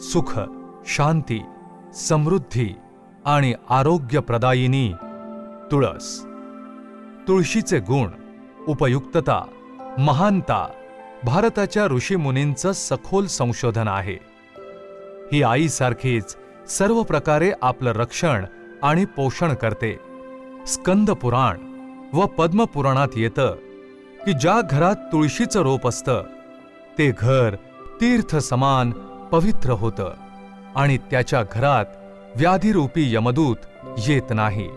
सुख शांती समृद्धी आणि आरोग्यप्रदायिनी तुळस. तुळशीचे गुण उपयुक्तता महानता भारताच्या ऋषीमुनींचं सखोल संशोधन आहे. ही आईसारखीच सर्व प्रकारे आपलं रक्षण आणि पोषण करते. स्कंद पुराण व पद्मपुराणात येतं की ज्या घरात तुळशीचं रोप असतं ते घर तीर्थ समान पवित्र होतं आणि त्याच्या घरात व्याधिरूपी यमदूत येत नाही.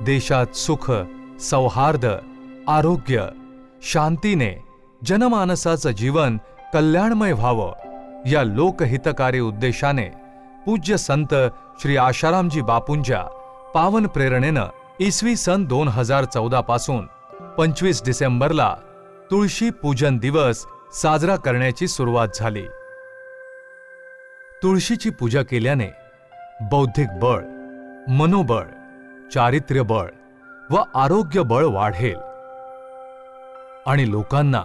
देशात सुख सौहार्द आरोग्य शांतीने जनमानसाचं जीवन कल्याणमय व्हावं. या लोकहितकारी उद्देशाने पूज्य संत श्री आशारामजी बापूंच्या पावन प्रेरणेनं इसवी सन दोन हजार चौदा पासून पंचवीस डिसेंबरला तुळशी पूजन दिवस साजरा करण्याची सुरुवात झाली. तुळशीची पूजा केल्याने बौद्धिक बळ मनोबळ चारित्र्य बळ व आरोग्य बळ वाढेल. आणि लोकांना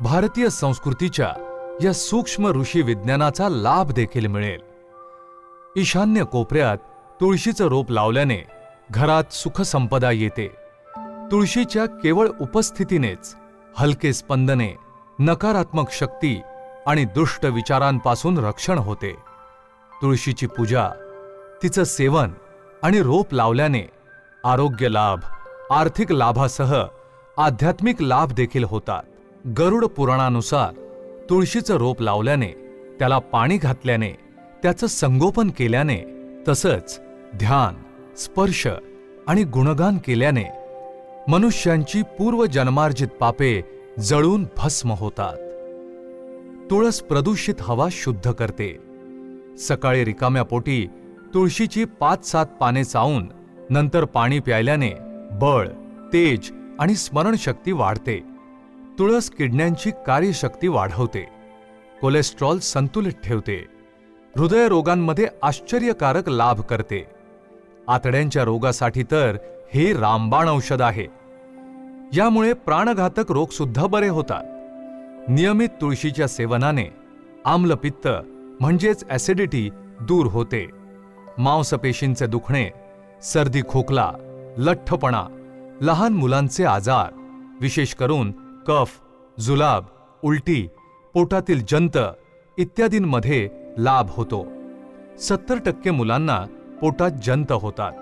भारतीय संस्कृतीच्या या सूक्ष्म ऋषी विज्ञानाचा लाभ देखील मिळेल. ईशान्य कोपऱ्यात तुळशीचं रोप लावल्याने घरात सुखसंपदा येते. तुळशीच्या केवळ उपस्थितीनेच हलके स्पंदने नकारात्मक शक्ती आणि दुष्ट विचारांपासून रक्षण होते. तुळशीची पूजा तिचं सेवन आणि रोप लावल्याने आरोग्य लाभ आर्थिक लाभासह आध्यात्मिक लाभ देखील होतात. गरुड पुराणानुसार तुळशीचं रोप लावल्याने त्याला पाणी घातल्याने त्याचं संगोपन केल्याने तसंच ध्यान स्पर्श आणि गुणगान केल्याने मनुष्यांची पूर्वजन्मार्जित पापे जळून भस्म होतात. तुळस प्रदूषित हवा शुद्ध करते. सकाळी रिकाम्या पोटी तुळशीची पाच सात पाने चावून नंतर पाणी प्यायल्याने बळ तेज आणि स्मरणशक्ती वाढते. तुळस किडण्यांची कार्यशक्ती वाढवते. कोलेस्ट्रॉल संतुलित ठेवते. हृदयरोगांमध्ये आश्चर्यकारक लाभ करते. आतड्यांच्या रोगासाठी तर हे रामबाण औषध आहे. यामुळे प्राणघातक रोगसुद्धा बरे होतात. नियमित तुळशीच्या सेवनाने आम्लपित्त म्हणजेच ऍसिडिटी दूर होते. मांसपेशींचे दुखणे सर्दी खोकला लठ्ठपणा लहान मुलांचे आजार विशेष करून कफ जुलाब उलटी पोटातील जंत इत्यादींमध्ये लाभ होतो. सत्तर टक्के मुलांना पोटात जंत होतात.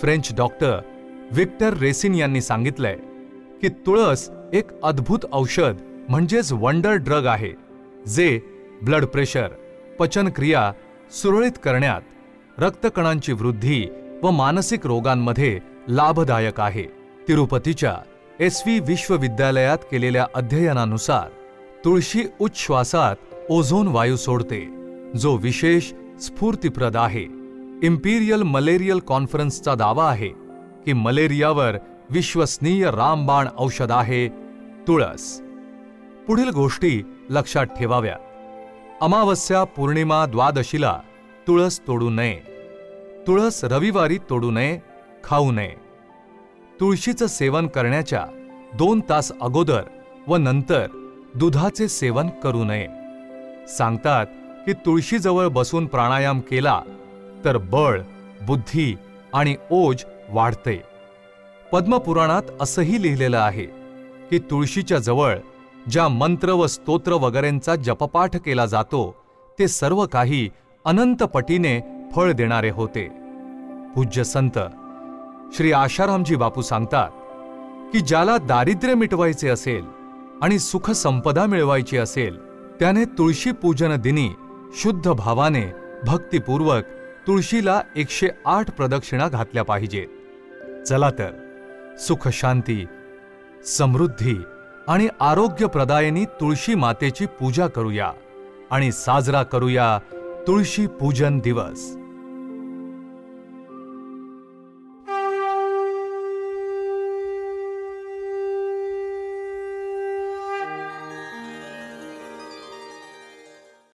फ्रेंच डॉक्टर विक्टर रेसिन यांनी सांगितलंय की तुळस एक अद्भुत औषध म्हणजेच वंडर ड्रग आहे जे ब्लड प्रेशर पचनक्रिया सुरळीत करण्यात रक्तकणांची वृद्धी व मानसिक रोगांमध्ये लाभदायक आहे. तिरुपतीच्या एस व्ही विश्वविद्यालयात केलेल्या अध्ययनानुसार तुळशी उच्छ्वासात ओझोन वायू सोडते जो विशेष स्फूर्तीप्रद आहे. इम्पिरियल मलेरियल कॉन्फरन्सचा दावा आहे की मलेरियावर विश्वसनीय रामबाण औषध आहे तुळस. पुढील गोष्टी लक्षात ठेवाव्या. अमावस्या पौर्णिमा द्वादशीला तुळस तोडू नये. तुळस रविवारी तोडू नये खाऊ नये. तुळशीचं सेवन करण्याच्या दोन तास अगोदर व नंतर दुधाचे सेवन करू नये. सांगतात की तुळशीजवळ बसून प्राणायाम केला तर बळ बुद्धी आणि ओज वाढते. पद्मपुराणात असंही लिहिलेलं आहे की तुळशीच्या जवळ ज्या मंत्र व स्तोत्र वगैरेंचा जपपाठ केला जातो ते सर्व काही अनंत पटीने फळ देणारे होते. पूज्य संत श्री आशारामजी बापू सांगतात की ज्याला दारिद्र्य मिटवायचे असेल आणि सुख संपदा मिळवायची असेल त्याने तुळशी पूजन दिनी शुद्ध भावाने भक्तिपूर्वक तुळशीला एकशे आठ प्रदक्षिणा घातल्या पाहिजेत. चला तर सुख शांती समृद्धी आणि आरोग्यप्रदायिनी तुळशी मातेची पूजा करूया आणि साजरा करूया तुळशी पूजन दिवस.